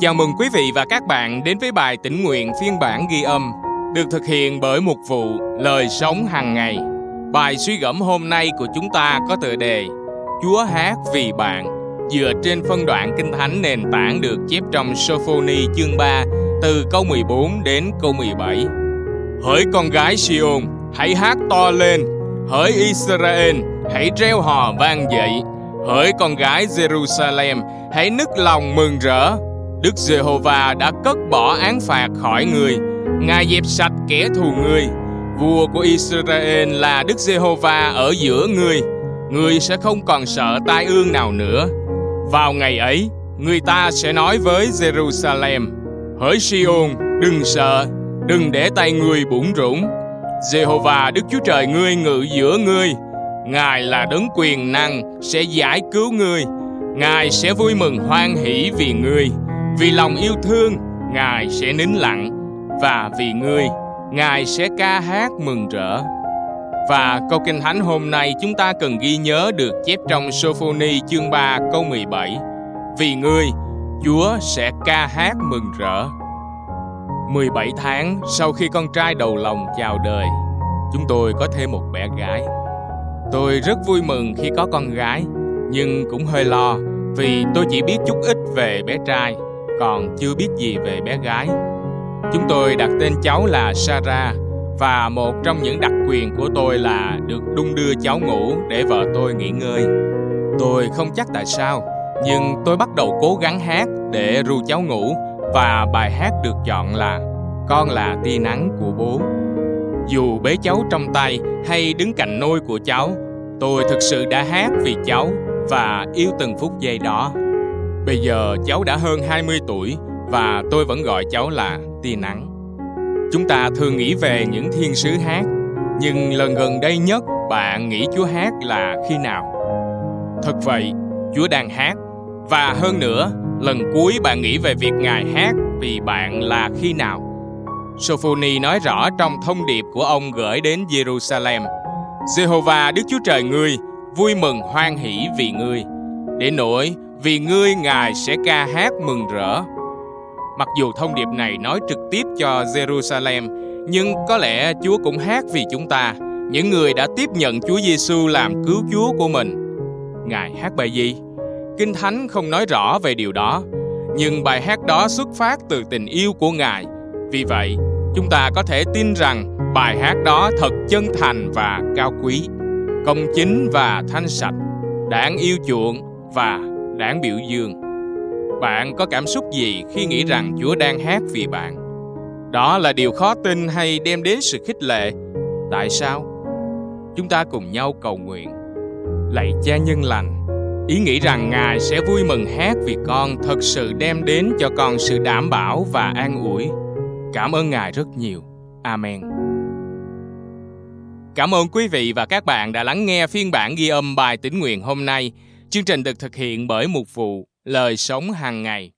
Chào mừng quý vị và các bạn đến với bài tĩnh nguyện phiên bản ghi âm được thực hiện bởi mục vụ Lời sống hàng ngày. Bài suy gẫm hôm nay của chúng ta có tựa đề Chúa hát vì bạn dựa trên phân đoạn kinh thánh nền tảng được chép trong Sophoni chương 3 từ câu 14 đến câu 17. Hỡi con gái Siôn, hãy hát to lên, hỡi Israel, hãy reo hò vang dậy, hỡi con gái Jerusalem, hãy nức lòng mừng rỡ. Đức Giê-hô-va đã cất bỏ án phạt khỏi người, Ngài dẹp sạch kẻ thù người. Vua của Israel là Đức Giê-hô-va ở giữa người, người sẽ không còn sợ tai ương nào nữa. Vào ngày ấy, người ta sẽ nói với Jerusalem, Hỡi Siôn, đừng sợ, đừng để tay người bủn rủn. Jehovah Đức Chúa Trời ngươi ngự giữa ngươi, Ngài là đấng quyền năng sẽ giải cứu ngươi. Ngài sẽ vui mừng hoan hỷ vì ngươi. Vì lòng yêu thương, Ngài sẽ nín lặng và vì ngươi, Ngài sẽ ca hát mừng rỡ. Và câu kinh thánh hôm nay chúng ta cần ghi nhớ được chép trong Sophoni chương 3 câu 17. Vì ngươi, Chúa sẽ ca hát mừng rỡ. 17 tháng sau khi con trai đầu lòng chào đời, chúng tôi có thêm một bé gái. Tôi rất vui mừng khi có con gái, nhưng cũng hơi lo vì tôi chỉ biết chút ít về bé trai, còn chưa biết gì về bé gái. Chúng tôi đặt tên cháu là Sarah và một trong những đặc quyền của tôi là được đung đưa cháu ngủ để vợ tôi nghỉ ngơi. Tôi không chắc tại sao, nhưng tôi bắt đầu cố gắng hát để ru cháu ngủ và bài hát được chọn là Con là tia nắng của bố. Dù bế cháu trong tay hay đứng cạnh nôi của cháu, tôi thực sự đã hát vì cháu và yêu từng phút giây đó. Bây giờ cháu đã hơn 20 tuổi và tôi vẫn gọi cháu là tia nắng. Chúng ta thường nghĩ về những thiên sứ hát, nhưng lần gần đây nhất bạn nghĩ Chúa hát là khi nào? Thật vậy, Chúa đang hát và hơn nữa, lần cuối bạn nghĩ về việc Ngài hát vì bạn là khi nào? Sophoni nói rõ trong thông điệp của ông gửi đến Jerusalem. Jehovah Đức Chúa Trời ngươi vui mừng hoan hỷ vì ngươi. Để nỗi vì ngươi Ngài sẽ ca hát mừng rỡ. Mặc dù thông điệp này nói trực tiếp cho Jerusalem, nhưng có lẽ Chúa cũng hát vì chúng ta, những người đã tiếp nhận Chúa Giêsu làm cứu Chúa của mình. Ngài hát bài gì? Kinh Thánh không nói rõ về điều đó, nhưng bài hát đó xuất phát từ tình yêu của Ngài. Vì vậy, chúng ta có thể tin rằng bài hát đó thật chân thành và cao quý, công chính và thanh sạch, đáng yêu chuộng và đáng biểu dương. Bạn có cảm xúc gì khi nghĩ rằng Chúa đang hát vì bạn? Đó là điều khó tin hay đem đến sự khích lệ? Tại sao? Chúng ta cùng nhau cầu nguyện. Lạy Cha nhân lành, ý nghĩ rằng Ngài sẽ vui mừng hát vì con thật sự đem đến cho con sự đảm bảo và an ủi. Cảm ơn Ngài rất nhiều. Amen. Cảm ơn quý vị và các bạn đã lắng nghe phiên bản ghi âm bài tĩnh nguyện hôm nay. Chương trình được thực hiện bởi mục vụ Lời sống hàng ngày.